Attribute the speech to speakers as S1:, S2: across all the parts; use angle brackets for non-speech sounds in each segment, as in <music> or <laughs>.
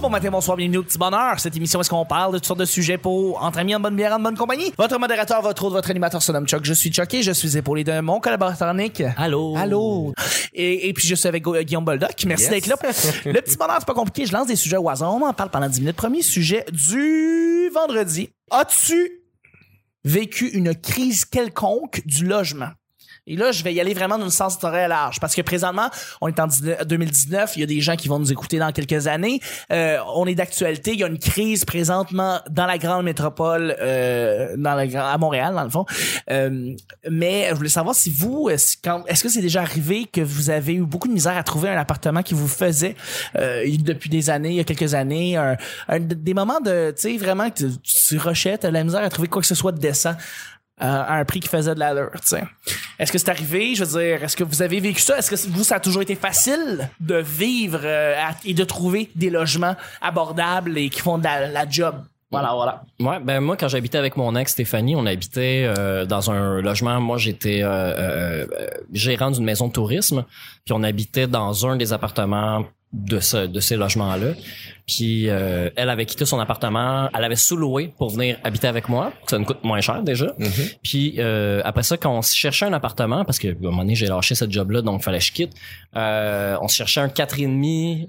S1: Bonjour, bon matin, bonsoir, bienvenue au petit bonheur. Cette émission, est-ce qu'on parle de toutes sortes de sujets pour entre amis, en bonne bière, en bonne compagnie? Votre modérateur, votre autre, votre animateur se nomme Chuck. Je suis Chuck et je suis épaulé de mon collaborateur Nick.
S2: Allô?
S1: Allô? Et, et puis je suis avec Gu- Guillaume Boldoc. Merci
S2: Yes.
S1: d'être là. <laughs> Le petit bonheur, c'est pas compliqué. Je lance des sujets au hasard. On en parle pendant 10 minutes. Premier sujet du vendredi. As-tu vécu une crise quelconque du logement? Et là, je vais y aller vraiment d'une sens très large parce que présentement, on est en 19 2019, il y a des gens qui vont nous écouter dans quelques années. Euh, on est d'actualité, il y a une crise présentement dans la grande métropole, euh, dans la, à Montréal dans le fond. Euh, mais je voulais savoir si vous, est-ce est-ce que c'est déjà arrivé que vous avez eu beaucoup de misère à trouver un appartement qui vous faisait euh, depuis des années, il y a quelques années, un, un- des moments de, tu sais, vraiment que tu, tu la misère à trouver quoi que ce soit de décent euh, à un prix qui faisait de l'allure, tu sais. Est-ce que c'est arrivé? Je veux dire, est-ce que vous avez vécu ça? Est-ce que vous, ça a toujours été facile de vivre euh, et de trouver des logements abordables et qui font de la, job? Voilà, voilà.
S2: Ouais, ben moi quand j'habitais avec mon ex Stéphanie, on habitait euh, dans un logement. Moi j'étais euh, euh, gérant d'une maison de tourisme, puis on habitait dans un des appartements de ce de ces logements là. Puis euh, elle avait quitté son appartement, elle avait sous-loué pour venir habiter avec moi. Ça nous coûte moins cher déjà. Puis euh, après ça, quand on se cherchait un appartement, parce que à un moment donné j'ai lâché cette job là, donc fallait que je quitte. Euh, on se cherchait un quatre et demi.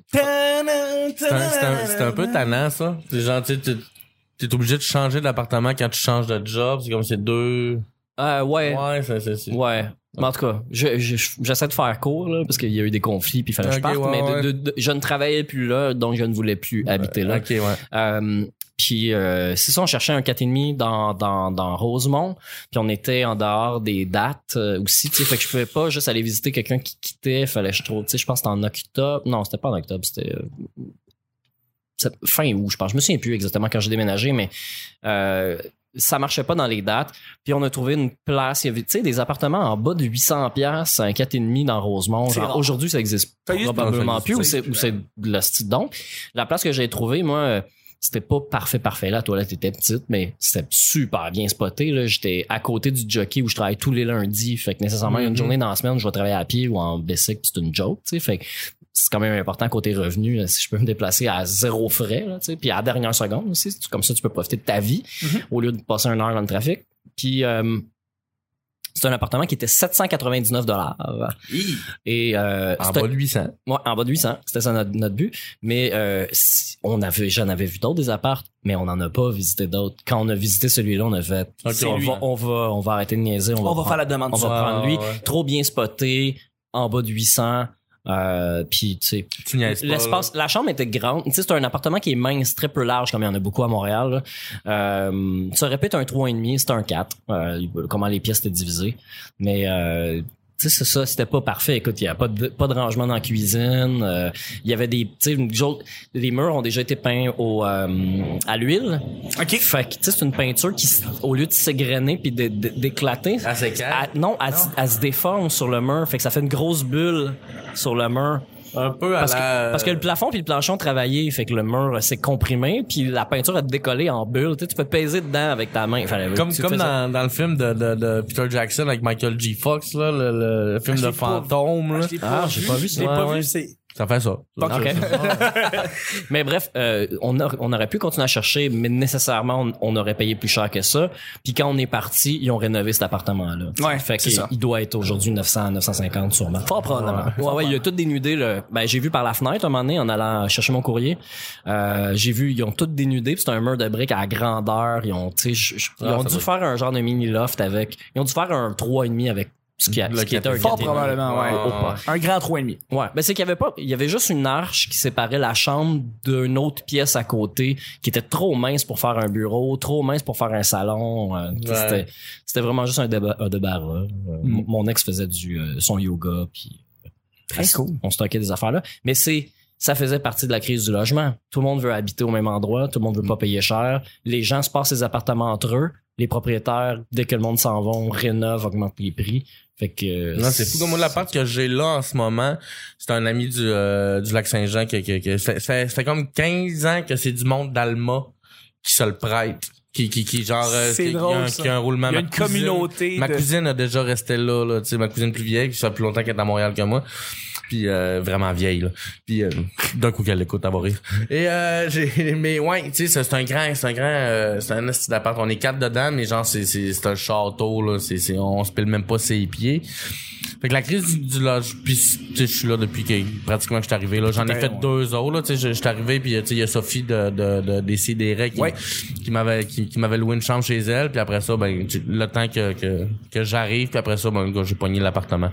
S3: C'est un, un- peu tannant, ça. C'est genre, tu t'es obligé de changer d'appartement quand tu changes de job. C'est comme c'est deux.
S2: Euh, ouais.
S3: C'est-
S2: Ouais. Mais en tout cas, je- je- j'essaie de faire court là, parce qu'il y a eu des conflits puis il fallait que je parte,
S3: ouais,
S2: mais de-
S3: ouais.
S2: de- de- je ne travaillais plus là, donc je ne voulais plus habiter là.
S3: Ok, ouais.
S2: Euh, puis euh, c'est ça, on cherchait un 4,5 dans, dans, dans Rosemont, puis on était en dehors des dates euh, aussi, tu sais, fait que je pouvais pas juste aller visiter quelqu'un qui quittait, fallait que je trouve, tu sais, je pense que c'était en octobre, non, c'était pas en octobre, c'était fin août, je pense, je me souviens plus exactement quand j'ai déménagé, mais ça marchait pas dans les dates. Puis on a trouvé une place, il y avait tu sais des appartements en bas de 800 pièces, un 4,5 dans Rosemont. Aujourd'hui, ça existe
S1: Ça
S2: probablement
S3: ça
S2: plus ou
S3: existe
S2: c'est ou c'est de la style donc. La place que j'ai trouvée moi euh, c'était pas parfait parfait la toilette était petite mais c'était super bien spoté là, j'étais à côté du jockey où je travaille tous les lundis, fait que nécessairement une
S3: Mhm.
S2: journée dans la semaine, je vais travailler à pied ou en bicycle, c'est une joke, tu sais, fait que c'est quand même important côté revenu si je peux me déplacer à zéro frais là, puis à la dernière seconde aussi, comme ça tu peux profiter de ta vie
S1: Mhm.
S2: au lieu de passer une heure dans le trafic. Puis euh, c'est un appartement qui était 799 dollars et euh,
S3: En bas de 800.
S2: Ouais, en bas de 800, c'était ça notre, notre but. Mais euh, si- on avait, j'en avais vu d'autres des apparts, mais on n'en a pas visité d'autres. Quand on a visité celui-là, on a fait, on,
S3: lui.
S2: va, on va, on va arrêter de niaiser, on,
S1: On
S2: va,
S1: va
S2: prendre,
S1: faire la demande.
S2: on va prendre lui.
S3: Ouais.
S2: Trop bien spoté, en bas de 800. Euh, puis tu sais,
S3: Tu
S2: l'espace, la chambre était grande. Tu sais, c'est un appartement qui est mince, très peu large, comme il y en a beaucoup à Montréal. Euh, ça aurait pu être un 3,5, c'était un 4. Euh, comment les pièces étaient divisées. Mais euh, tu sais, ça, c'était pas parfait. Écoute, il y a pas de, pas de rangement dans la cuisine. Euh, il y avait des, tu sais, les murs ont déjà été peints au, euh, à l'huile.
S1: OK.
S2: Fait que, tu sais, c'est une peinture qui, au lieu de s'égrener puis d'éclater, elle- non, elle, s- elle se déforme sur le mur. Fait que ça fait une grosse bulle sur le mur.
S3: Un peu à
S2: Parce que, parce que le plafond puis le plancher ont travaillé, fait que le mur s'est comprimé, puis la peinture a décollé en bulle. Tu, sais, tu peux peser dedans avec ta main. Fallait-
S3: Comme, comme dans, dans le film de, de, de Peter Jackson avec Michael G. Fox, là, le, le film
S1: je
S3: de
S1: pas-
S3: fantôme. là.
S1: Je
S2: Ah, j'ai pas vu
S1: Je
S2: ça.
S1: l'ai pas
S3: Ouais, ouais. Ça fait ça.
S2: Ok. <laughs> mais bref, euh, on, a- on aurait pu continuer à chercher, mais nécessairement, on, on aurait payé plus cher que ça. Puis quand on est parti, ils ont rénové cet appartement-là.
S1: Ouais,
S2: fait
S1: c'est
S2: que
S1: ça.
S2: il doit être aujourd'hui 900, 950 sûrement.
S1: Fort probablement.
S2: Ouais, ouais, il y a tout dénudé. Là. Ben, j'ai vu par la fenêtre un moment donné en allant chercher mon courrier. Euh, j'ai vu, ils ont tout dénudé. puis C'est un mur de briques à grandeur. Ils ont, je- je- ils
S3: Ah,
S2: ont dû faire un genre de mini loft avec. Ils ont dû faire un 3,5 avec ce qui, a,
S3: Le
S2: ce qui était un
S1: Fort
S2: 4,5.
S1: probablement, ouais.
S3: Ouais, ouais, ouais.
S1: Un grand 3,5.
S2: Ouais, ben c'est qu'il y avait pas, il y avait juste une arche qui séparait la chambre d'une autre pièce à côté, qui était trop mince pour faire un bureau, trop mince pour faire un salon. euh,
S3: Ouais.
S2: C'était, c'était vraiment juste un, déba- un débarras. Euh, m- Mon ex faisait du euh, son yoga, puis
S1: Très cool.
S2: on stockait des affaires là. Mais c'est, ça faisait partie de la crise du logement. Tout le monde veut habiter au même endroit, tout le monde veut pas payer cher. Les gens se passent les appartements entre eux. Les propriétaires, dès que le monde s'en va, rénovent, augmentent les prix. Fait que
S3: Non, c'est fou. Comme moi, l'appart que j'ai là en ce moment, c'est un ami du, euh, du lac Saint-Jean qui, qui, qui ça, fait comme 15 ans que c'est du monde d'Alma qui se le prête. Qui, qui, qui genre, euh,
S1: C'est
S3: qui, qui
S1: drôle,
S3: a un, qui a un roulement.
S1: Il y a
S3: Ma
S1: une
S3: cousine-
S1: communauté
S3: Ma cousine a déjà resté là, là, tu sais, ma cousine plus vieille, qui fait plus longtemps qu'elle est à Montréal que moi. Puis euh, vraiment vieille là. Puis euh, d'un coup qu'elle l'écoute, elle va rire. Et euh, j'ai <laughs> mais ouais, tu sais c'est un grand c'est un grand c'est un d'appart, on est quatre dedans mais genre c'est c'est c'est un château là, c'est c'est on se pile même pas ses pieds. Fait que la crise du, du logis, puis tu sais, je suis là depuis que pratiquement que je suis arrivé là. J'en ai fait
S1: Ouais.
S3: deux autres là. Tu sais, je suis arrivé puis tu sais, il y a Sophie de de de des CDR qui
S1: Ouais.
S3: qui m'avait qui, qui m'avait loué une chambre chez elle. Puis après ça, ben le temps que que que j'arrive, puis après ça, ben j'ai pogné l'appartement.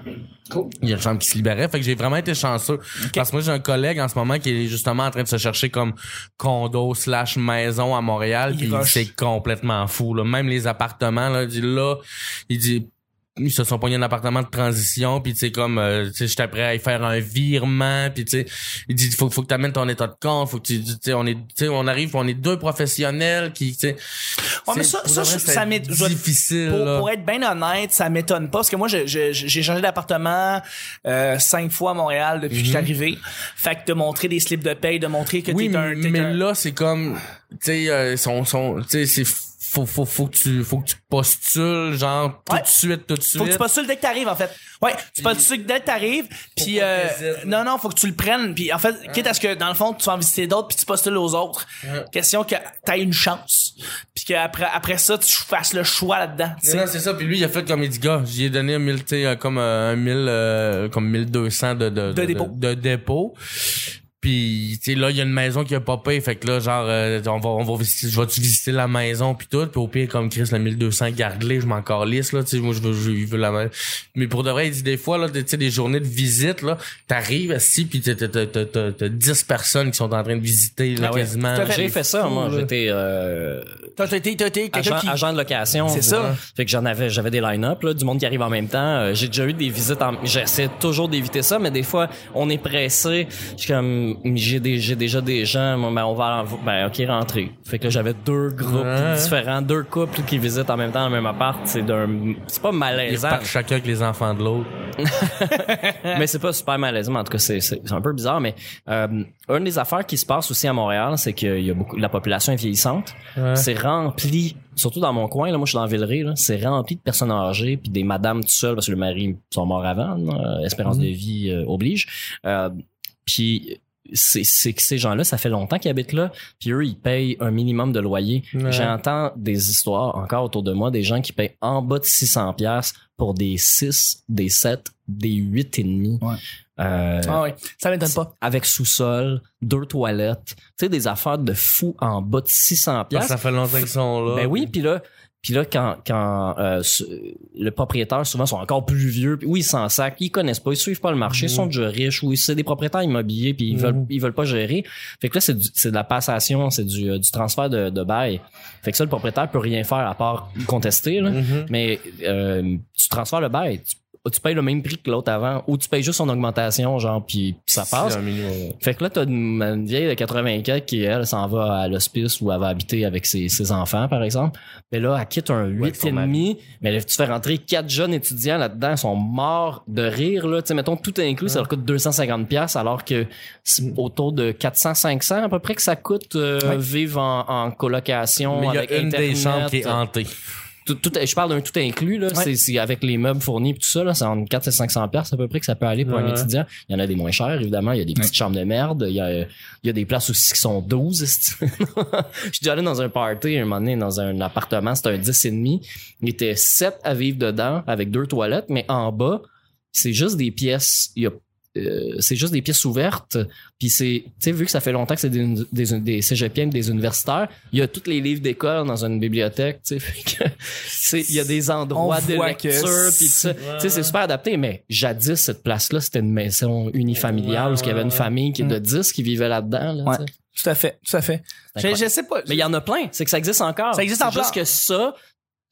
S1: Cool.
S3: Il y a une chambre qui se libérait. Fait que j'ai vraiment été chanceux. Parce que moi, j'ai un collègue en ce moment qui est justement en train de se chercher comme condo slash maison à Montréal.
S1: Il
S3: Puis c'est complètement fou. Là. Même les appartements, là, il dit là, il dit ils se sont pognés un appartement de transition puis tu sais comme euh, tu sais j'étais prêt à y faire un virement puis tu sais il dit faut faut que tu amènes ton état de compte faut que tu tu sais on est tu sais on arrive on est deux professionnels qui tu sais
S1: Ouais, mais ça, ça, ça m'est-
S3: difficile
S1: Pour,
S3: là.
S1: pour être bien honnête, ça m'étonne pas parce que moi j'ai changé d'appartement euh, cinq fois à Montréal depuis que je suis arrivé. Fait que de montrer des slips de paye, de montrer que
S3: Mhm. oui
S1: t'es un, t'es
S3: mais
S1: un-
S3: là c'est comme tu sais euh, son son tu sais c'est faut faut faut que tu faut que tu postules genre tout
S1: Ouais.
S3: de suite tout de suite
S1: Faut que tu postules dès que t'arrives, en fait. Ouais, tu postules dès que t'arrives, puis euh, non, non, faut que tu le prennes, puis en fait, quitte à ce que, dans le fond, tu vas en visiter d'autres, puis tu postules aux autres. Question que t'aies une chance, puis qu'après après ça, tu fasses le choix là-dedans.
S3: Non, non, c'est ça. Puis lui, il a fait comme il dit, gars, j'y ai donné un 1000, tu sais, euh, comme euh, un 1000, euh, comme 1200 de, de,
S1: De dépôt.
S3: De, dépôt. Puis, tu sais, là, il y a une maison qui a pas payé. Fait que là, genre, euh, on va, on va visiter, je vais-tu visiter la maison puis tout. Puis au pire, comme Chris, le 1200 garde-les, je m'en calisse, là, tu sais, moi, je veux, je veux la maison. Mais pour de vrai, il dit des fois, là, tu sais, des journées de visite, là, t'arrives, assis, puis t'as, t'as, t'as, t'as, t'as 10 personnes qui sont en train de visiter, là,
S2: Ah ouais.
S3: quasiment.
S2: J'ai fait ça,
S3: fou,
S2: moi. J'étais euh,
S1: T'as été, t'as été quelqu'un
S2: agent,
S1: qui...
S2: agent de location.
S1: C'est ça.
S2: Fait que j'en avais, j'avais des line-up, là, du monde qui arrive en même temps. Euh, j'ai déjà eu des visites en, j'essaie toujours d'éviter ça, mais des fois, on est pressé. Je suis comme, j'ai déjà des gens, ben, on va, en- ben, ok, rentrer. Fait que là, j'avais deux groupes différents, deux couples qui visitent en même temps dans le même appart. C'est d'un, c'est pas
S3: Ils
S2: malaisant.
S3: repartent chacun avec les enfants de l'autre. <laughs>
S2: mais c'est pas super malaisant, mais en tout cas, c'est, c'est, un peu bizarre, mais, euh, une des affaires qui se passe aussi à Montréal, c'est qu'il y a beaucoup, la population est vieillissante. C'est rempli, surtout dans mon coin, là, moi je suis dans Villeray, là, c'est rempli de personnes âgées puis des madames tout seules parce que le mari sont morts avant, là, espérance de vie euh, oblige. Euh, puis c'est que ces gens-là, ça fait longtemps qu'ils habitent là, puis eux ils payent un minimum de loyer.
S3: Ouais.
S2: J'entends des histoires encore autour de moi des gens qui payent en bas de 600 pièces pour des 6, des 7, des 8 et demi.
S1: Ouais.
S2: Euh,
S1: Ah ouais, ça m'étonne pas.
S2: avec sous-sol, deux toilettes, tu sais des affaires de fou en bas de 600
S3: Parce que
S2: pièces.
S3: ça fait longtemps qu'ils sont là.
S2: Ben oui, puis là, puis là quand quand euh, ce- le propriétaire souvent sont encore plus vieux, puis oui ils s'en sacent, ils connaissent pas, ils suivent pas le marché, ils sont déjà riches, oui c'est des propriétaires immobiliers puis ils
S3: Mhm.
S2: veulent ils veulent pas gérer. Fait que là c'est de la passation, c'est du euh, du transfert de, de bail. Fait que ça le propriétaire peut rien faire à part contester là.
S3: Mhm.
S2: Mais euh, tu transfères le bail, tu, tu payes le même prix que l'autre avant ou tu payes juste son augmentation genre puis puis ça passe.
S3: Un.
S2: Fait que là, t'as une, une vieille de 84 qui, elle, s'en va à l'hospice où elle va habiter avec ses, ses enfants, par exemple. Mais là, elle quitte un
S3: avec
S2: 8
S3: son
S2: et demi. Mais là, tu fais rentrer quatre jeunes étudiants là-dedans. Ils sont morts de rire, là. Tu sais, mettons, tout inclus, ça leur coûte 250 pièces alors que c'est autour de 400, 500 à peu près que ça coûte euh,
S1: Ouais.
S2: vivre en, en colocation
S3: Mais il y
S2: avec
S3: a une
S2: Internet.
S3: des chambres qui est hantée.
S2: Tout, tout- je parle d'un tout inclus là,
S1: Ouais.
S2: c'est, avec les meubles fournis et tout ça là, c'est entre 4 et 500 pièces à peu près que ça peut aller pour un étudiant. Il y en a des moins chers évidemment, il y a des petites chambres de merde, il y a il y a des places aussi qui sont 12. <laughs> esti. Je suis déjà allé dans un party un moment donné dans un appartement, c'était un 10 et demi, il était 7 à vivre dedans avec deux toilettes mais en bas, c'est juste des pièces, il y a euh, c'est juste des pièces ouvertes puis c'est tu sais vu que ça fait longtemps que c'est des, des, des cégepiens des universitaires il y a tous les livres d'école dans une bibliothèque tu sais <laughs> il y a des endroits de lecture puis ça tu sais c'est super adapté mais jadis cette place là c'était une maison unifamiliale
S3: Ouais,
S2: où il y avait une famille qui de 10 qui vivait là-dedans là,
S1: Ouais. Tout à fait, tout à fait. Je, je sais pas.
S2: mais il y en a plein c'est que ça existe encore
S1: Ça existe encore.
S2: juste que ça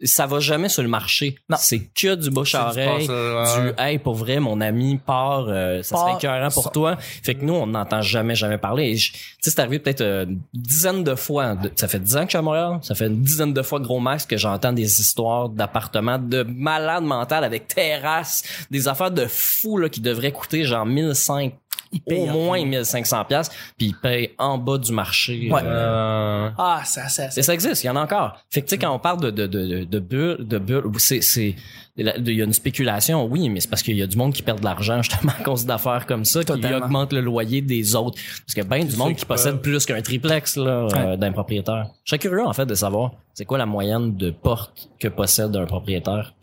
S2: ça va jamais sur le marché
S1: Non.
S2: c'est que du bouche à
S3: du
S2: oreille
S3: passe-
S2: du hey pour vrai mon ami part euh, ça
S1: Part,
S2: serait écœurant pour
S1: ça.
S2: toi fait que nous on n'entend jamais jamais parler tu sais c'est arrivé peut-être euh, une dizaine de fois de- ça fait dix ans que je suis à Montréal ça fait une dizaine de fois gros max que j'entends des histoires d'appartements de malades mentales avec terrasse des affaires de fous là qui devraient coûter genre 1005
S1: Ils payent
S2: au moins
S1: rien.
S2: 1500 pièces puis ils payent en bas du marché.
S1: Ouais.
S3: Euh,
S1: Ah, ça, ça, ça.
S2: Et ça existe, il y en a encore. Fait que tu sais quand on parle de de de de bulles, de bulles, c'est c'est il y a une spéculation, oui, mais c'est parce qu'il y a du monde qui perd de l'argent justement à cause d'affaires comme ça, qui
S1: Totalement.
S2: augmente le loyer des autres. Parce qu'il y a bien du monde
S3: qui
S2: qui possède
S3: peuvent.
S2: plus qu'un triplex là euh, d'un propriétaire. Je serais curieux en fait de savoir c'est quoi la moyenne de portes que possède un propriétaire?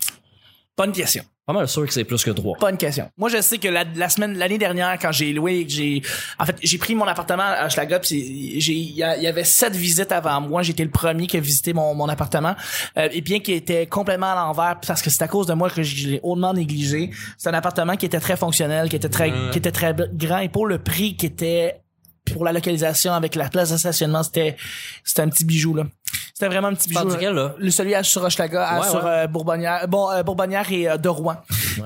S1: Bonne question.
S2: Pas mal sûr que c'est plus que trois.
S1: Bonne question. Moi, je sais que la, la semaine, l'année dernière, quand j'ai loué, j'ai, en fait, j'ai pris mon appartement à Schlaga, puis j'ai, il y, a- il y avait sept visites avant moi. J'étais le premier qui a visité mon, mon appartement. Euh, et bien qu'il était complètement à l'envers, parce que c'est à cause de moi que je l'ai hautement négligé. C'est un appartement qui était très fonctionnel, qui était très, qui était très grand, et pour le prix qui était pour la localisation avec la place de stationnement, c'était, c'était un petit bijou, là. C'était vraiment un petit bijou.
S2: duquel, là?
S1: Le celui à sur Hochelaga, à-
S2: Ouais,
S1: sur
S2: ouais.
S1: euh, Bourbonnière, bon, euh, Bourbonnière et euh, de Rouen,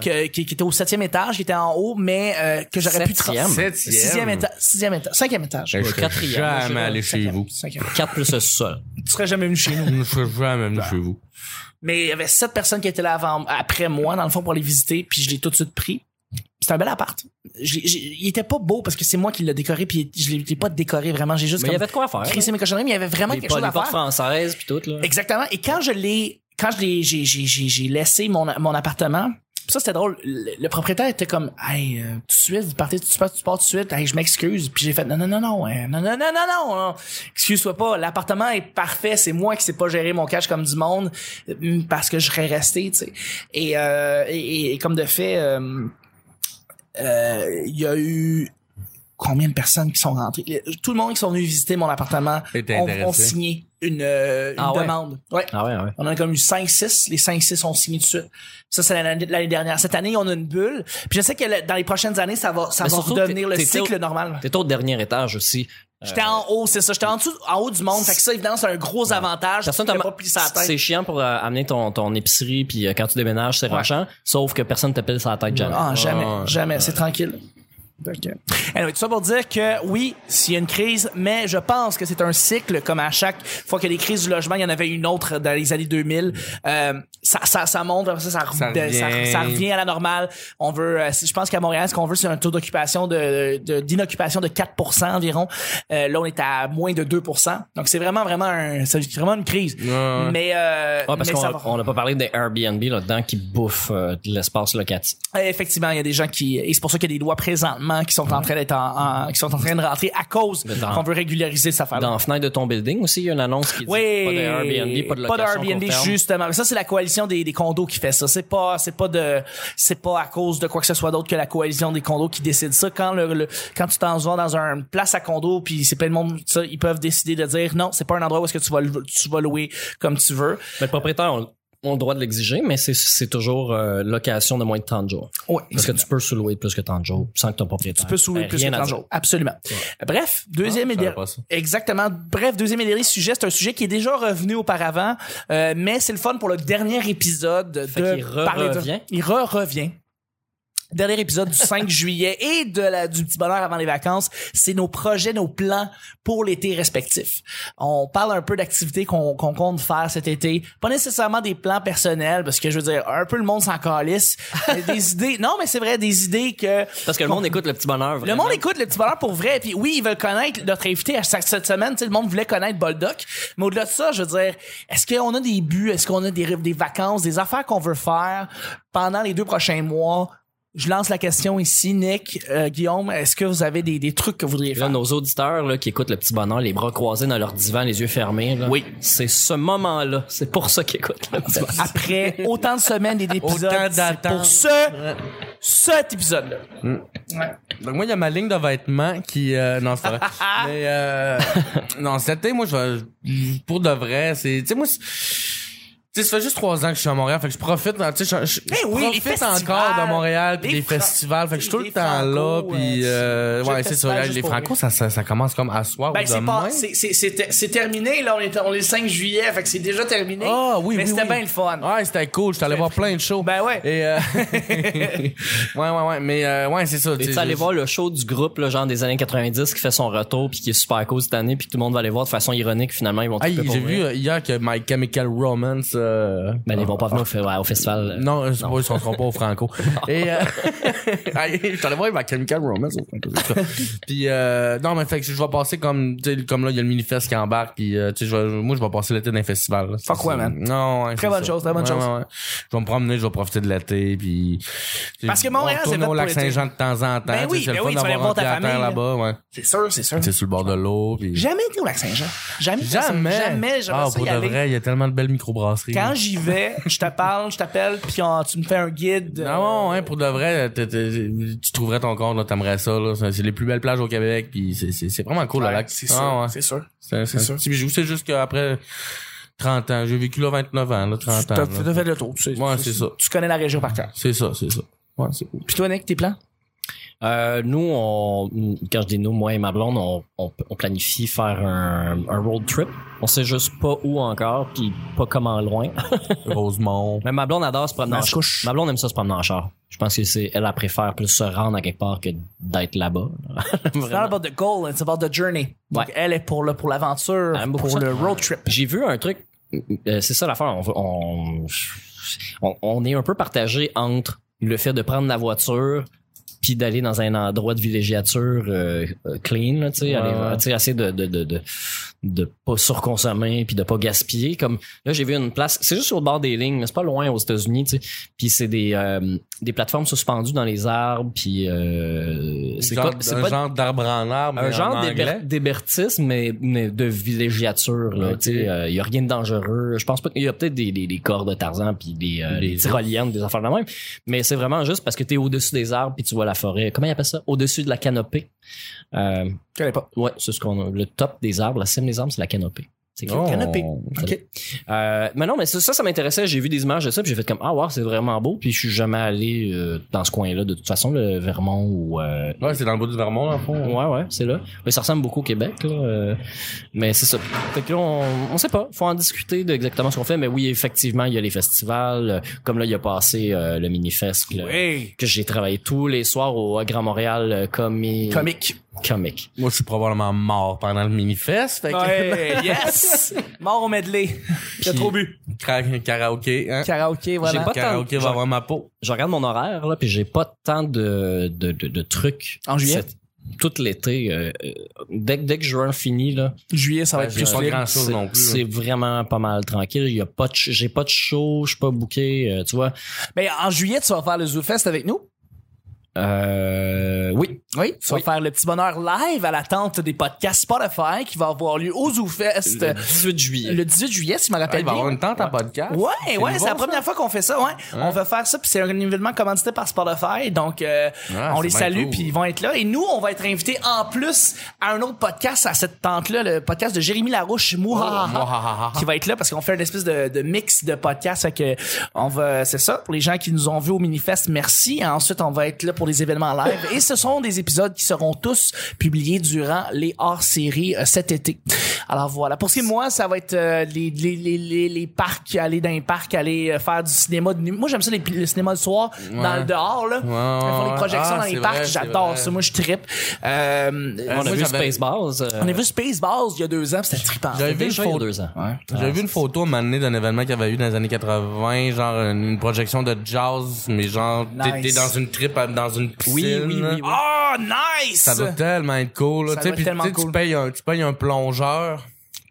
S1: que- qui, qui était au septième étage, qui était en haut, mais euh, que j'aurais pu...
S2: Septième?
S1: Sixième étage, sixième étage, cinquième étage.
S3: Ben, je serais jamais allé chez
S1: Cinquième,
S3: vous.
S1: cinquième.
S2: 4 plus le sol.
S1: Tu serais jamais venu chez nous.
S3: Je serais jamais venu chez vous.
S1: Mais il y avait sept personnes qui étaient là avant, après moi, dans le fond, pour les visiter, puis je l'ai tout de suite pris. C'est un bel appart. Il était pas beau parce que c'est moi qui l'ai décoré, puis je l'ai pas décoré vraiment. J'ai juste
S2: Mais il y avait de quoi faire.
S1: crissé mes cochonneries, mais il y avait vraiment quelque chose à faire.
S2: françaises puis tout là.
S1: Exactement. Et quand je l'ai, quand je l'ai, j'ai, j'ai, laissé mon, mon appartement. pis Ça, c'était drôle. Le, le propriétaire était comme, hey, euh, tout de suite, vous partez, tu pars, tu pars tout de suite. Hey, je m'excuse. Puis j'ai fait, non, non, non, non, hein, non, non, non, non, non, non. Excuse-toi pas. L'appartement est parfait. C'est moi qui sais pas gérer mon cash comme du monde parce que je serais resté, tu sais. Et, euh, et, et comme de fait, euh, il y a eu combien de personnes qui sont rentrées? Tout le monde qui sont venus visiter mon appartement ont, signé une, euh, une
S2: Ah ouais?
S1: demande. Ouais.
S2: Ah ouais ouais.
S1: On en a comme eu 5-6. Les 5-6 ont signé tout de suite. Ça, c'est l'année l'année dernière. Cette année, on a une bulle. Puis je sais que le- dans les prochaines années, ça va, ça
S2: Mais
S1: va redevenir le cycle
S2: au-
S1: normal.
S2: T'es au dernier étage aussi.
S1: J'étais en haut, c'est ça. J'étais en dessous, en haut du monde. Fait que ça, évidemment, c'est un gros avantage.
S2: Personne t'a
S1: pas plié sa tête.
S2: C'est chiant pour euh, amener ton, ton épicerie puis euh, quand tu déménages, c'est
S1: Ouais.
S2: rachant. Sauf que personne t'appelle sur la tête jamais.
S1: Ah, jamais, jamais. C'est tranquille. Euh, Anyway, tout ça pour dire que oui, s'il y a une crise, mais je pense que c'est un cycle, comme à chaque fois qu'il y a des crises du logement, il y en avait une autre dans les années 2000. Euh, ça, ça, ça monte, après ça, ça,
S3: Ça
S1: de- ça,
S3: revient.
S1: ça revient à la normale. On veut, euh, je pense qu'à Montréal, ce qu'on veut, c'est un taux d'occupation de, d'inoccupation de 4% environ. Euh, là, on est à moins de 2%. Donc, c'est vraiment, vraiment un, c'est vraiment une crise.
S3: Ouais.
S1: Mais, euh,
S2: Ouais, parce
S1: mais
S2: qu'on n'a pas parlé des Airbnb là-dedans qui bouffent euh, de l'espace locatif.
S1: Effectivement, il y a des gens qui et c'est pour ça qu'il y a des lois présentement qui sont en train d'être en, en- qui sont en train de rentrer à cause
S2: dans-
S1: qu'on veut régulariser cette affaire.
S2: Dans la fenêtre de ton building aussi, il y a une annonce qui dit
S1: Oui,
S2: pas de Airbnb, pas de location
S1: Airbnb
S2: court terme.
S1: justement. Mais ça c'est la coalition des, des condos qui fait ça. C'est pas c'est pas de c'est pas à cause de quoi que ce soit d'autre que la coalition des condos qui décide ça. Quand le, le- quand tu t'en vas dans un place à condo puis c'est plein de monde ça, ils peuvent décider de dire non, c'est pas un endroit où est-ce que tu vas tu vas louer comme tu veux.
S2: Mais le propriétaire ont, ont le droit de l'exiger, mais c'est- toujours euh, location de moins de 30 jours.
S1: Ouais.
S2: Parce que tu peux sous-louer plus que 30 jours sans que ton propriétaire.
S1: Tu peux soulever
S2: ait
S1: plus que
S2: à
S1: 30
S2: dire.
S1: jours. Absolument. Bref, deuxième
S3: Ah,
S1: et dernier. Exactement. Bref, deuxième et dernier sujet, c'est un sujet qui est déjà revenu auparavant, euh, mais c'est le fun pour le dernier épisode de parler de-
S2: re-revient.
S1: Il re-revient. Dernier épisode du 5 juillet et de la, du petit bonheur avant les vacances, c'est nos projets, nos plans pour l'été respectifs. On parle un peu d'activités qu'on qu'on compte faire cet été. Pas nécessairement des plans personnels, parce que je veux dire, un peu le monde s'en calisse. <laughs> Mais des idées, non, mais c'est vrai, des idées que
S2: Parce que le monde écoute le petit bonheur.
S1: le
S2: vraiment.
S1: monde écoute le petit bonheur pour vrai. Puis oui, ils veulent connaître notre invité à chaque cette semaine. Tu sais, le monde voulait connaître Boldoc. Mais au-delà de ça, je veux dire, est-ce qu'on a des buts? Est-ce qu'on a des, des vacances, des affaires qu'on veut faire pendant les deux prochains mois? Je lance la question ici, Nick, euh, Guillaume, est-ce que vous avez des, des trucs que vous voudriez
S2: Là,
S1: faire?
S2: nos auditeurs là, qui écoutent le petit bonheur, les bras croisés dans leur divan, les yeux fermés, là,
S1: Oui.
S2: c'est ce moment-là. C'est pour ça qu'ils écoutent le petit bonheur.
S1: Après autant de semaines et d'épisodes,
S3: Autant
S1: c'est
S3: d'attente.
S1: pour ce, cet épisode-là. Ouais.
S3: Donc moi, il y a ma ligne de vêtements qui... euh, non, c'est pas vrai. <laughs> Mais euh, non, cet été, moi, je vais... Pour de vrai, c'est... Tu sais, moi... c'est- sais, ça fait juste trois ans que je suis à Montréal, fait que je profite, tu sais, je, je- je
S1: oui, les
S3: profite encore de Montréal puis des festivals, fait que je suis tout le temps là, puis
S1: euh,
S3: euh, ouais, c'est ça, les Franco, ça, ça, ça commence comme à soir
S1: Ben,
S3: ou
S1: c'est
S3: demain.
S1: pas, c'est, c'est, c'est, c'est terminé, là, on est, on est le 5 juillet, fait que c'est déjà terminé.
S3: Ah oui,
S1: Mais
S3: oui,
S1: c'était
S3: oui.
S1: bien le fun.
S3: Ouais, c'était cool. J'étais allé voir plein de shows.
S1: Ben ouais.
S3: Et euh... <laughs> <laughs> ouais, ouais, ouais. Mais euh, ouais, c'est ça. tu
S2: allé voir le show du groupe, là, genre des années 90, qui fait son retour puis qui est super cool cette année puis tout le monde va aller voir de façon ironique finalement ils vont
S3: j'ai vu hier que My Chemical Romance euh, euh,
S2: Ben, ils vont pas venir au, fe- ouais, au festival.
S3: Non, euh, c'est pas, ils sont seront pas au Franco. <laughs> Et, euh, <laughs> je t'allais voir ma Chemical Romance au Franco. Puis, euh, non, mais fait que je vais passer comme, tu sais, comme là, il y a le Minifest qui embarque, puis, euh, tu sais, moi, je vais passer l'été dans les festivals. là.
S1: Fuck
S3: C'est-
S1: ouais, man.
S3: Non, ouais,
S1: Très bonne
S3: ça.
S1: chose, très bonne
S3: Ouais,
S1: chose.
S3: ouais, ouais. Je vais me promener, je vais profiter de l'été, puis.
S1: Parce que Montréal,
S3: on
S1: c'est
S3: au
S1: pour
S3: lac
S1: l'été.
S3: Saint-Jean de temps en temps.
S1: Ben oui, ben oui, tu vas aller voir
S3: un
S1: ta famille,
S3: là-bas, ouais.
S1: C'est sûr, c'est sûr.
S3: C'est sur le bord de l'eau.
S1: Jamais été au lac Saint-Jean. Jamais.
S3: Jamais.
S1: Jamais,
S3: Ah, pour de vrai, il y a tellement de belles microbrasseries.
S1: Quand j'y vais, je te parle, je t'appelle, puis on- tu me fais un guide. euh,
S3: Non, hein, pour de vrai, t'es- t'es- tu trouverais ton compte, là, t'aimerais ça, là. C'est c'est les plus belles plages au Québec, puis c'est- c'est c'est vraiment cool, le lac.
S1: C'est
S3: Ah,
S1: sûr,
S3: ouais.
S1: c'est sûr.
S3: C'est
S1: sûr.
S3: un petit bijou. C'est juste qu'après 30 ans, j'ai vécu là 29 ans, là, 30 ans.
S1: T'as
S3: là.
S1: t'as fait le tour. tu sais.
S3: Ouais, c'est ça.
S1: Tu connais la région par cœur.
S3: C'est ça, c'est ça. Ouais, c'est cool.
S1: Puis toi, Nick, tes plans?
S2: Euh, nous, on, quand je dis nous, moi et ma blonde, on, on, on planifie faire un, un road trip. On sait juste pas où encore, puis pas comment loin. <laughs>
S3: Rosemont.
S2: Mais ma blonde adore se promener en char. Ma blonde aime ça se promener en char. Je pense que c'est elle, elle préfère plus se rendre à quelque part que d'être là-bas. <laughs>
S1: It's not
S2: Vraiment.
S1: about the goal, it's about the journey. Donc,
S2: Ouais.
S1: elle est pour le, pour l'aventure, pour
S2: ça.
S1: le road trip.
S2: J'ai vu un truc. euh, c'est ça l'affaire. On, on, on, on est un peu partagé entre le fait de prendre la voiture puis d'aller dans un endroit de villégiature euh, euh, clean, là, tu sais,
S3: Ouais,
S2: aller,
S3: ouais.
S2: tu sais, essayer de, de, de, de, de pas surconsommer puis de pas gaspiller. Comme là, j'ai vu une place, c'est juste sur le bord des lignes, mais c'est pas loin aux États-Unis, tu sais. Puis c'est des euh, des plateformes suspendues dans les arbres, puis euh, c'est pas c'est
S3: un genre d'arbre en arbre,
S2: un genre d'hébertisme, mais, mais de villégiature. Là, tu sais, Il y a rien de dangereux. Je pense pas qu'il y a peut-être des, des, des cordes de Tarzan puis des,
S3: Des
S2: des tyroliennes, des affaires de même. Mais c'est vraiment juste parce que tu es au-dessus des arbres puis tu vois la forêt. Comment il appelle ça? Au-dessus de la canopée. Euh,
S1: Je connais pas.
S2: ouais, c'est ce qu'on a. Le top des arbres, la cime des arbres, c'est la canopée. C'est écrit
S3: Oh.
S1: Canopée. OK.
S2: euh, mais non, mais ça, ça, ça m'intéressait. J'ai vu des images de ça, puis j'ai fait comme ah wow, c'est vraiment beau. Puis je suis jamais allé euh, dans ce coin-là. De toute façon, le Vermont ou euh,
S3: Ouais, c'est dans le bout du Vermont, le fond.
S2: Ouais, ouais, c'est là. Mais ça ressemble beaucoup au Québec, là. euh, mais c'est ça. Fait que là, on, on sait pas. Faut en discuter de exactement ce qu'on fait. Mais oui, effectivement, il y a les festivals. euh, Comme là, il y a passé euh, le Minifest,
S1: Oui.
S2: que j'ai travaillé tous les soirs au Grand Montréal euh, Comi...
S1: Comique.
S2: Comique.
S3: Moi, je suis probablement mort pendant le mini-fest. Fait que...
S1: Ouais, <laughs> yes! Mort au medley. J'ai
S3: Puis-
S1: trop bu.
S3: Kara- Karaoké, hein?
S1: Karaoké, voilà.
S2: J'ai pas
S3: Karaoké va avoir ma peau.
S2: Je regarde mon horaire, là, puis j'ai pas tant de, de, de, de trucs.
S1: En juillet?
S2: Cette- Tout l'été. euh, euh, dès, que- dès que juin finit, là,
S1: Juillet, ça va
S3: Ouais,
S1: être
S3: j'ai
S1: plus
S3: pas
S1: libre.
S3: grand-chose
S2: c'est
S3: non plus.
S2: c'est vraiment pas mal tranquille. Il y a pas de, ch- j'ai pas de show, je suis pas booké, euh, tu vois.
S1: Mais en juillet, tu vas faire le ZooFest avec nous?
S2: Euh, oui.
S1: Oui. Tu vas
S2: Oui.
S1: faire le petit bonheur live à l'attente des podcasts Spotify qui va avoir lieu au ZooFest
S2: Le 18 juillet.
S1: le 18 juillet, si je me
S3: Ouais,
S1: rappelle
S3: il va y
S1: bien.
S3: avoir une tente à podcast.
S1: Ouais, ouais, c'est la première fois qu'on fait ça, ouais. On va faire ça puis c'est un événement commandité par Spotify, donc euh,
S3: Ah,
S1: on les
S3: bien
S1: salue
S3: cool.
S1: puis ils vont être là et nous on va être invités en plus à un autre podcast à cette tente là, le podcast de Jérémy Larouche Mouhaha.
S3: Mouhaha.
S1: qui va être là parce qu'on fait une espèce de, de mix de podcasts fait que on va c'est ça pour les gens qui nous ont vus au Minifest merci ensuite on va être là pour les événements live. Et ce sont des épisodes qui seront tous publiés durant les hors-séries euh, cet été alors voilà pour ce qui est de moi ça va être euh, les, les, les, les, les parcs aller dans les parcs aller euh, faire du cinéma de nuit moi j'aime ça les, le cinéma le soir dans le dehors là
S3: Ouais,
S1: Ils font les projections
S3: Ah,
S1: dans les parcs j'adore ça moi je trippe euh,
S2: On a vu Spaceballs. euh,
S1: on a vu Spaceballs il y a deux ans puis c'était trippant
S3: J'avais vu photo.
S2: deux ans.
S3: J'avais vu une photo à un moment donné d'un événement qu'il y avait eu dans les années 80, genre une, une projection de jazz, mais genre t'es
S1: Nice.
S3: t'es dans une trip dans une piscine.
S2: Oui, oui, oui, oui.
S1: oh nice
S3: Ça doit tellement être cool. Là.
S1: Ça
S3: Tu sais,
S1: doit
S3: puis
S1: être tellement
S3: tu sais, tu
S1: cool.
S3: payes un, tu payes un plongeur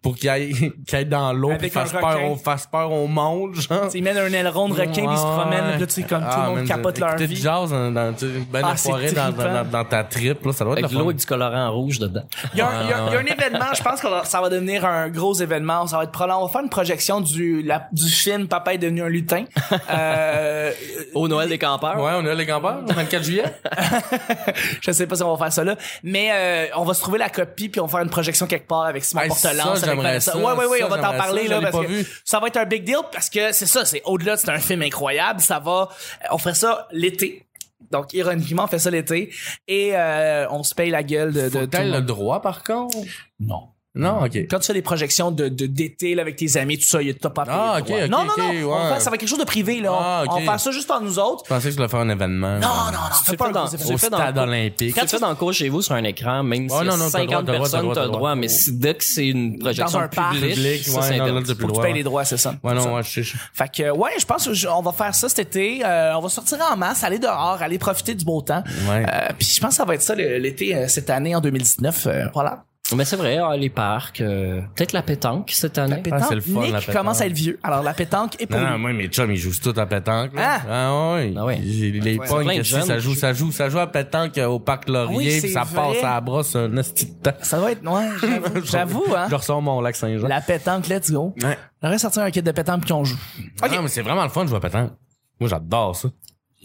S3: pour qu'il aille, <laughs> qu'il aille dans l'eau puis fasse au, fasse peur au monde, genre.
S1: Ils mettent un aileron de requin ils se promènent puis là tu sais comme tout
S3: Ah,
S1: le monde
S3: man,
S1: capote leur vie
S3: du jazz dans, dans tu sais, ben
S1: Ah,
S3: forêt dans,
S1: trippant.
S3: dans, dans, dans ta trip, là, ça doit être
S2: Avec
S3: le
S2: l'eau et du colorant rouge dedans.
S1: il y, a un, il y a- il y a un événement je pense que ça va devenir un gros événement ça va être probablement on va faire une projection du la, du film Papa est devenu un lutin <laughs> euh,
S2: Au Noël des campeurs.
S3: Ouais, est là, les campeurs, le 24 juillet. <laughs>
S1: je sais pas si on va faire ça là mais euh, on va se trouver la copie puis on va faire une projection quelque part avec Simon
S3: Hey,
S1: Portelance
S3: j'aimerais ça,
S1: ouais ouais ouais on va t'en parler
S3: ça,
S1: là parce que
S3: vu.
S1: ça va être un big deal parce que c'est ça c'est au-delà c'est un film incroyable ça va on ferait ça l'été donc ironiquement on fait ça l'été et euh, on se paye la gueule de, de, tout le
S3: droit, par contre?
S1: non
S3: Non, ok.
S1: Quand tu fais des projections de de- d'été là, avec tes amis, tout ça, il y a pas payé
S3: Ah, ok,
S1: Non, non, non. On faire- ça va être quelque chose de privé, là. On-
S3: Ah, ok.
S1: On va faire ça juste par nous autres.
S3: Je pensais que je voulais faire un événement.
S1: Non, non, non.
S2: Tu
S1: fais pas
S2: dans- tu.
S3: Au stade olympique.
S2: Quand tu fais dans le cours chez vous sur un écran, même si
S3: Oh, non, non, t'as le droit,
S2: 50
S3: t'as le droit, t'as
S2: personnes, t'as le droit,
S3: droit.
S2: mais si dès que c'est une projection
S1: Dans un parc
S2: publique,
S3: public,
S2: ça, c'est interdit.
S1: Faut que tu payes les droits, c'est ça.
S3: Ouais,
S1: C'est
S3: non, ouais, je sais.
S1: Fait que, ouais, je pense qu'on va faire ça cet été. Euh, on va sortir en masse, aller dehors, aller profiter du beau temps.
S3: Ouais.
S1: Euh, Puis je pense que ça va être ça l'été euh, cette année en 2019. euh, voilà.
S2: Mais c'est vrai, ah, les parcs, euh, peut-être la pétanque cette année.
S1: La pétanque.
S3: c'est le fun,
S1: Nick
S3: la pétanque.
S1: commence à être vieux. Alors la pétanque est pour
S3: Non, non,
S1: lui.
S3: moi, mes chums, ils jouent tous à pétanque. Là.
S1: Ah!
S3: Ah, ouais.
S2: Ah ouais.
S3: J'ai- Les
S1: Ouais.
S3: pognes,
S2: Plein de
S3: qu'est-ce que
S2: jeunes
S3: ça joue, ça joue, ça joue à pétanque euh, au parc Laurier,
S1: Oui,
S3: puis ça
S1: vrai.
S3: passe à la brosse un esti de temps.
S1: Ça va être, ouais, j'avoue, <laughs> j'avoue, hein.
S3: Je ressors mon lac Saint-Jean.
S1: La pétanque, let's go.
S3: Ouais.
S1: J'aurais sorti un kit de pétanque puis on joue. Ok.
S3: Non, mais c'est vraiment le fun de jouer à pétanque. Moi, j'adore ça.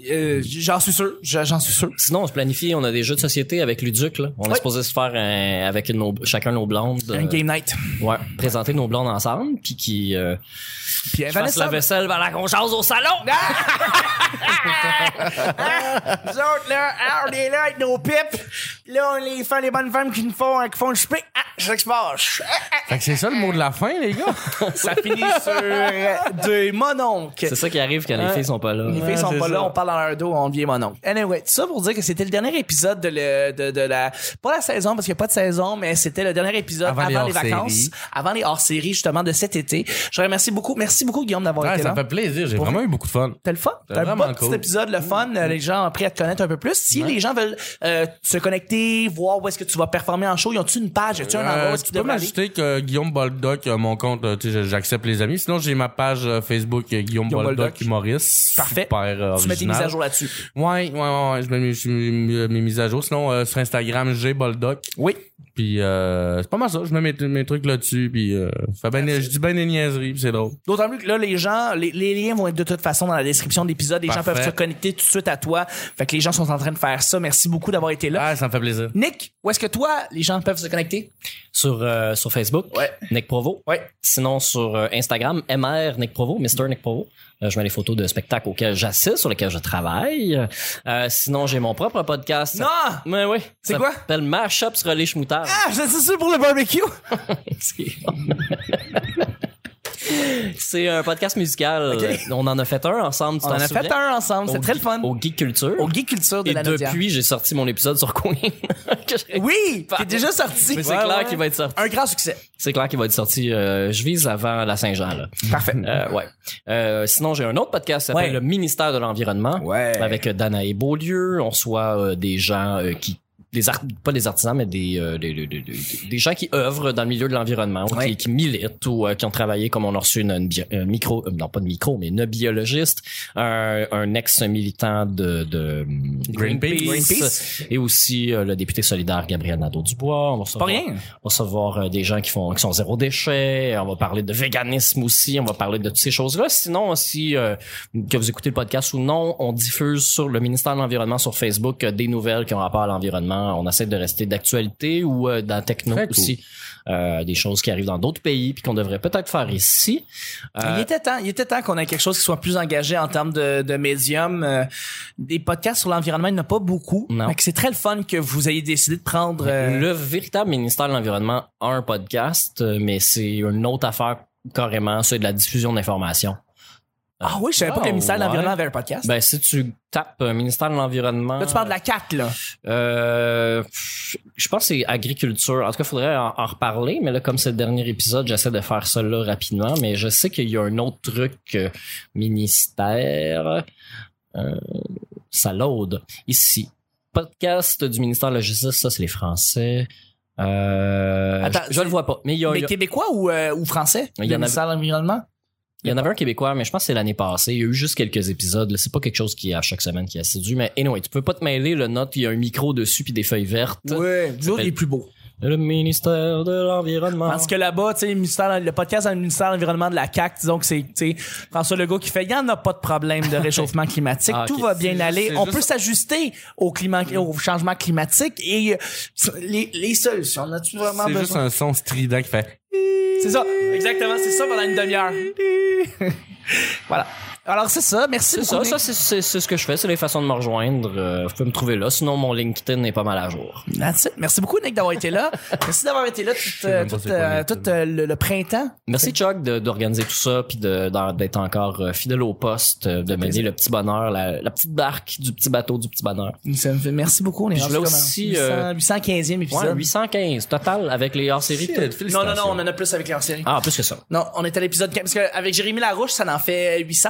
S1: Euh, j'en suis sûr. Je- J'en suis sûr.
S2: Sinon, on se planifie, on a des jeux de société avec Luduc, là. On est supposé se faire un- avec nos, chacun nos blondes.
S1: Un
S2: euh,
S1: game night.
S2: Ouais, présenter nos blondes ensemble, puis qui euh,
S1: Puis Vanessa,
S2: la vaisselle pendant qu'on jase au salon.
S1: Nous autres, là, ah, on est là avec nos pipes. Là, on les fait les bonnes femmes qui nous font, qui font le souper. C'est ça qui se passe.
S3: Fait que c'est ça le mot de la fin, les gars. <laughs>
S1: Ça finit sur euh, des mononcles.
S2: C'est ça qui arrive quand les filles sont pas là.
S1: Les filles sont pas
S3: ça.
S1: là, on parle dans leur dos, on devient mon oncle. Anyway, tout ça pour dire que c'était le dernier épisode de, le, de, de la, pas la saison parce qu'il n'y a pas de saison, mais c'était le dernier épisode
S3: Avant
S1: avant,
S3: les
S1: vacances, avant les hors-séries justement de cet été. Je remercie beaucoup, merci beaucoup Guillaume d'avoir
S3: Ouais,
S1: été
S3: ça
S1: là.
S3: me fait plaisir. J'ai vraiment eu beaucoup de fun.
S1: C'était le fun? Un
S3: vraiment
S1: bon
S3: cool.
S1: petit épisode, le fun. Les gens ont appris à te connaître un peu plus. Si les gens veulent euh, se connecter, voir où est-ce que tu vas performer en show, ils ont-tu une page, as-tu un
S3: Euh, tu peux m'ajouter que Guillaume Boldoc, mon compte, euh, tu sais, j'accepte les amis. Sinon, j'ai ma page euh, Facebook euh, Guillaume,
S1: Guillaume
S3: Boldoc,
S1: Boldoc.
S3: humoriste.
S1: Parfait.
S3: Super
S1: Tu mets tes
S3: original.
S1: mises à jour là-dessus.
S3: Ouais, ouais, ouais, ouais, je mets mes, mises à jour. Sinon, euh, sur Instagram, j'ai Boldoc.
S1: Oui.
S3: Puis euh, c'est pas mal ça. Je mets mes, mes trucs là-dessus. Puis euh, fait ben, je dis ben des niaiseries. Puis c'est drôle.
S1: D'autant plus que là, les gens, les, les liens vont être de toute façon dans la description de l'épisode. Les gens peuvent se connecter tout de suite à toi. Fait que les gens sont en train de faire ça. Merci beaucoup d'avoir été là.
S3: Ah, ça me fait plaisir.
S1: Nick, où est-ce que toi, les gens peuvent se connecter?
S2: Sur, euh, sur Facebook,
S1: Ouais.
S2: Nick Provo.
S1: Ouais.
S2: Sinon, sur euh, Instagram, MR Nick Provo, Mr. Nick Provo. Euh, je mets les photos de spectacles auxquels j'assiste, sur lesquels je travaille. Euh, sinon, j'ai mon propre podcast.
S1: Non!
S2: Mais oui.
S1: C'est
S2: Ça
S1: quoi?
S2: s'appelle Mashup sur les.
S1: Ah, c'est ça pour le barbecue? <laughs> <laughs>
S2: C'est un podcast musical. On en a fait un ensemble. tu
S1: On en a
S2: souviens?
S1: fait un ensemble. C'est très le fun.
S2: Au Geek Culture.
S1: Au Geek Culture de
S2: Et
S1: la
S2: depuis, j'ai sorti mon épisode sur Queen. <laughs>
S1: Oui! <laughs> Qui est déjà sorti.
S2: Mais c'est
S1: Ouais,
S2: clair
S1: ouais.
S2: qu'il va être sorti.
S1: Un grand succès.
S2: C'est clair qu'il va être sorti. euh, je vise avant la Saint-Jean. Là.
S1: Parfait.
S2: Euh, ouais. Euh, sinon, j'ai un autre podcast qui s'appelle
S1: Ouais.
S2: le Ministère de l'Environnement.
S1: Ouais.
S2: Avec Danae Beaulieu. On reçoit euh, des gens euh, qui des art- pas des artisans mais des, euh, des, des, des- des- gens qui œuvrent dans le milieu de l'environnement ou
S1: Ouais.
S2: qui, qui militent ou euh, qui ont travaillé comme on a reçu une, une bio- micro euh, non pas de micro mais une biologiste un, un ex militant de, de hum,
S3: Greenpeace.
S1: Greenpeace.
S2: et aussi euh, le député solidaire Gabriel Nadeau-Dubois on va
S1: Pas
S2: recevoir,
S1: rien.
S2: on va recevoir euh, des gens qui font qui sont zéro déchet. On va parler de véganisme aussi. On va parler de toutes ces choses-là. Sinon, si euh, que vous écoutez le podcast ou non, on diffuse sur le ministère de l'environnement sur Facebook des nouvelles qui ont rapport à l'environnement. On essaie de rester d'actualité ou euh, dans techno
S3: Très cool.
S2: aussi. Euh, des choses qui arrivent dans d'autres pays puis qu'on devrait peut-être faire ici. Euh,
S1: Il était temps, il était temps qu'on ait quelque chose qui soit plus engagé en termes de, de médium. Des podcasts sur l'environnement, il n'y en a pas beaucoup. C'est très le fun que vous ayez décidé de prendre.
S2: Le véritable ministère de l'environnement a un podcast, mais c'est une autre affaire carrément, c'est de la diffusion d'informations.
S1: Ah oui, je savais pas que le ministère de
S2: ouais.
S1: l'Environnement avait un podcast.
S2: Ben si tu tapes euh, ministère de l'environnement,
S1: là, tu parles de la CAC, là.
S2: Euh, je pense que c'est agriculture. En tout cas, il faudrait en, en reparler, mais là, comme c'est le dernier épisode, j'essaie de faire ça là rapidement. Mais je sais qu'il y a un autre truc euh, ministère. Euh, ça load. Ici. Podcast du ministère de la Justice, ça c'est les Français. Euh,
S1: Attends,
S2: je, je le vois pas. Mais il y, a,
S1: Mais
S2: il y a-
S1: québécois ou, euh, ou français?
S2: Il y
S1: le
S2: en a-
S1: ministère de l'Environnement?
S2: Il y en avait un québécois, mais je pense que c'est l'année passée. Il y a eu juste quelques épisodes. là. C'est pas quelque chose qui est à chaque semaine qui est assidu. Mais anyway, tu peux pas te mêler. Le note, il y a un micro dessus puis des feuilles vertes.
S1: Autres, il est plus beau.
S2: Le ministère de l'environnement.
S1: Parce que là-bas, tu sais, le, ministère- le podcast dans le ministère de l'Environnement de la CAC, disons que c'est, tu sais, François Legault qui fait, il y en a pas de problème de réchauffement <laughs> climatique,
S2: Ah,
S1: tout va bien aller, on
S3: juste-
S1: peut s'ajuster au climat, au changement climatique et euh, les, les solutions, on a-tu vraiment
S3: C'est juste
S1: besoin?
S3: un son strident qui fait.
S1: C'est ça, exactement, c'est ça pendant une demi-heure. <laughs> voilà. Alors, c'est ça. Merci
S2: C'est
S1: beaucoup.
S2: ça, ça c'est- c'est c'est ce que je fais, c'est les façons de me rejoindre. Euh, vous pouvez me trouver là, sinon mon LinkedIn est pas mal à jour.
S1: That's it. Merci beaucoup, Nick, d'avoir été là. <laughs> Merci d'avoir été là tout, euh, tout, euh, tout, euh, le, le printemps.
S2: Merci Chuck de- d'organiser tout ça puis d'être encore fidèle au poste, de m'aider
S1: plaisir.
S2: le petit bonheur, la, la petite barque du petit bateau du petit bonheur.
S1: Ça me fait- merci beaucoup. On est rendu
S2: aussi,
S1: 800,
S2: euh,
S1: 815e
S2: Ouais,
S1: épisode.
S2: 815 total avec les hors-séries.
S1: Non, non, non, on en a plus avec l'ancienne série.
S2: Ah, plus que ça.
S1: Non, on est à l'épisode 15, parce qu'avec Jérémy Larouche, ça en fait 800.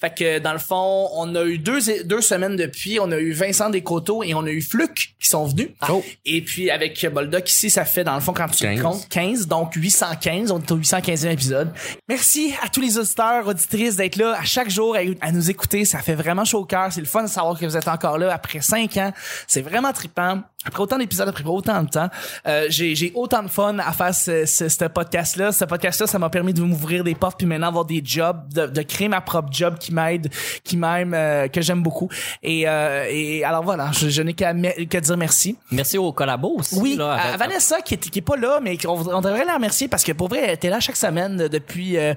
S1: Fait que dans le fond, on a eu deux, deux semaines depuis, on a eu Vincent Descoteaux et on a eu Fluc qui sont venus.
S2: Oh.
S1: Et puis avec Boldoc ici, ça fait dans le fond quand tu
S3: 15.
S1: comptes 15, donc 815, on est au 815e épisode. Merci à tous les auditeurs, auditrices d'être là à chaque jour à, à nous écouter, ça fait vraiment chaud au cœur, c'est le fun de savoir que vous êtes encore là après 5 ans. C'est vraiment trippant. Après autant d'épisodes, après autant de temps, euh, j'ai j'ai autant de fun à faire ce, ce, ce podcast-là. Ce podcast-là, ça m'a permis de m'ouvrir des portes puis maintenant avoir des jobs, de, de créer ma propre job qui m'aide, qui m'aime, euh, que j'aime beaucoup. Et, euh, et alors voilà, je, je n'ai qu'à qu'à dire merci.
S2: Merci aux collabos aussi.
S1: Oui,
S2: là,
S1: à, à Vanessa qui est, qui est pas là, mais on, on devrait la remercier parce que pour vrai, elle était là chaque semaine euh, depuis euh,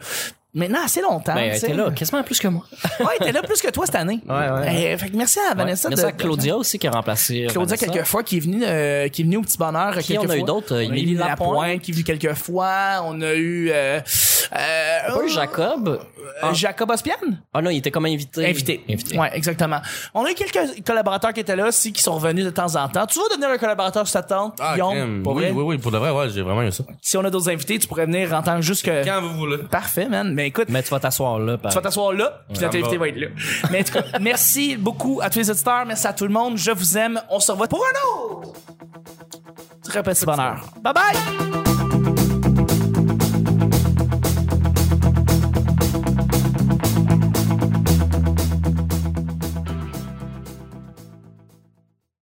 S1: maintenant assez longtemps.
S2: Ben, elle était là quasiment plus que moi. <laughs>
S1: Ouais, elle était là plus que toi cette année.
S2: Ouais, ouais.
S1: Euh, fait que merci à Vanessa.
S2: Merci
S1: de-
S2: à Claudia aussi qui a remplacé. euh,
S1: Claudia quelques fois qui est venue euh, qui est venue au petit bonheur
S2: Qui
S1: quelques
S2: on a eu
S1: fois.
S2: d'autres? Euh,
S1: On a eu
S2: Émilie
S1: Lapointe
S2: Lapointe.
S1: qui est venue quelques fois on a eu euh, euh,
S2: pas eu Jacob.
S1: euh,
S2: Ah.
S1: Jacob Ospian
S2: Ah non, il était comme invité.
S1: invité.
S2: Invité.
S1: Ouais, exactement. On a eu quelques collaborateurs qui étaient là aussi qui sont revenus de temps en temps. Tu vas devenir un collaborateur sur ta tente,
S3: Ah,
S1: Guillaume,
S3: crème.
S1: pour
S3: oui,
S1: vrai?
S3: oui, oui, pour de vrai, ouais, j'ai vraiment eu ça.
S1: Si on a d'autres invités, tu pourrais venir en tant que juste que
S3: Quand vous voulez.
S1: Parfait, man. Mais écoute,
S2: Mais tu vas t'asseoir là.
S1: tu vas t'asseoir là, puis notre invité
S3: va.
S1: va être là. Mais en tout cas, <laughs> merci beaucoup à tous les auditeurs, merci à tout le monde. Je vous aime. On se revoit pour un autre. Très petit bonheur. Bye bye!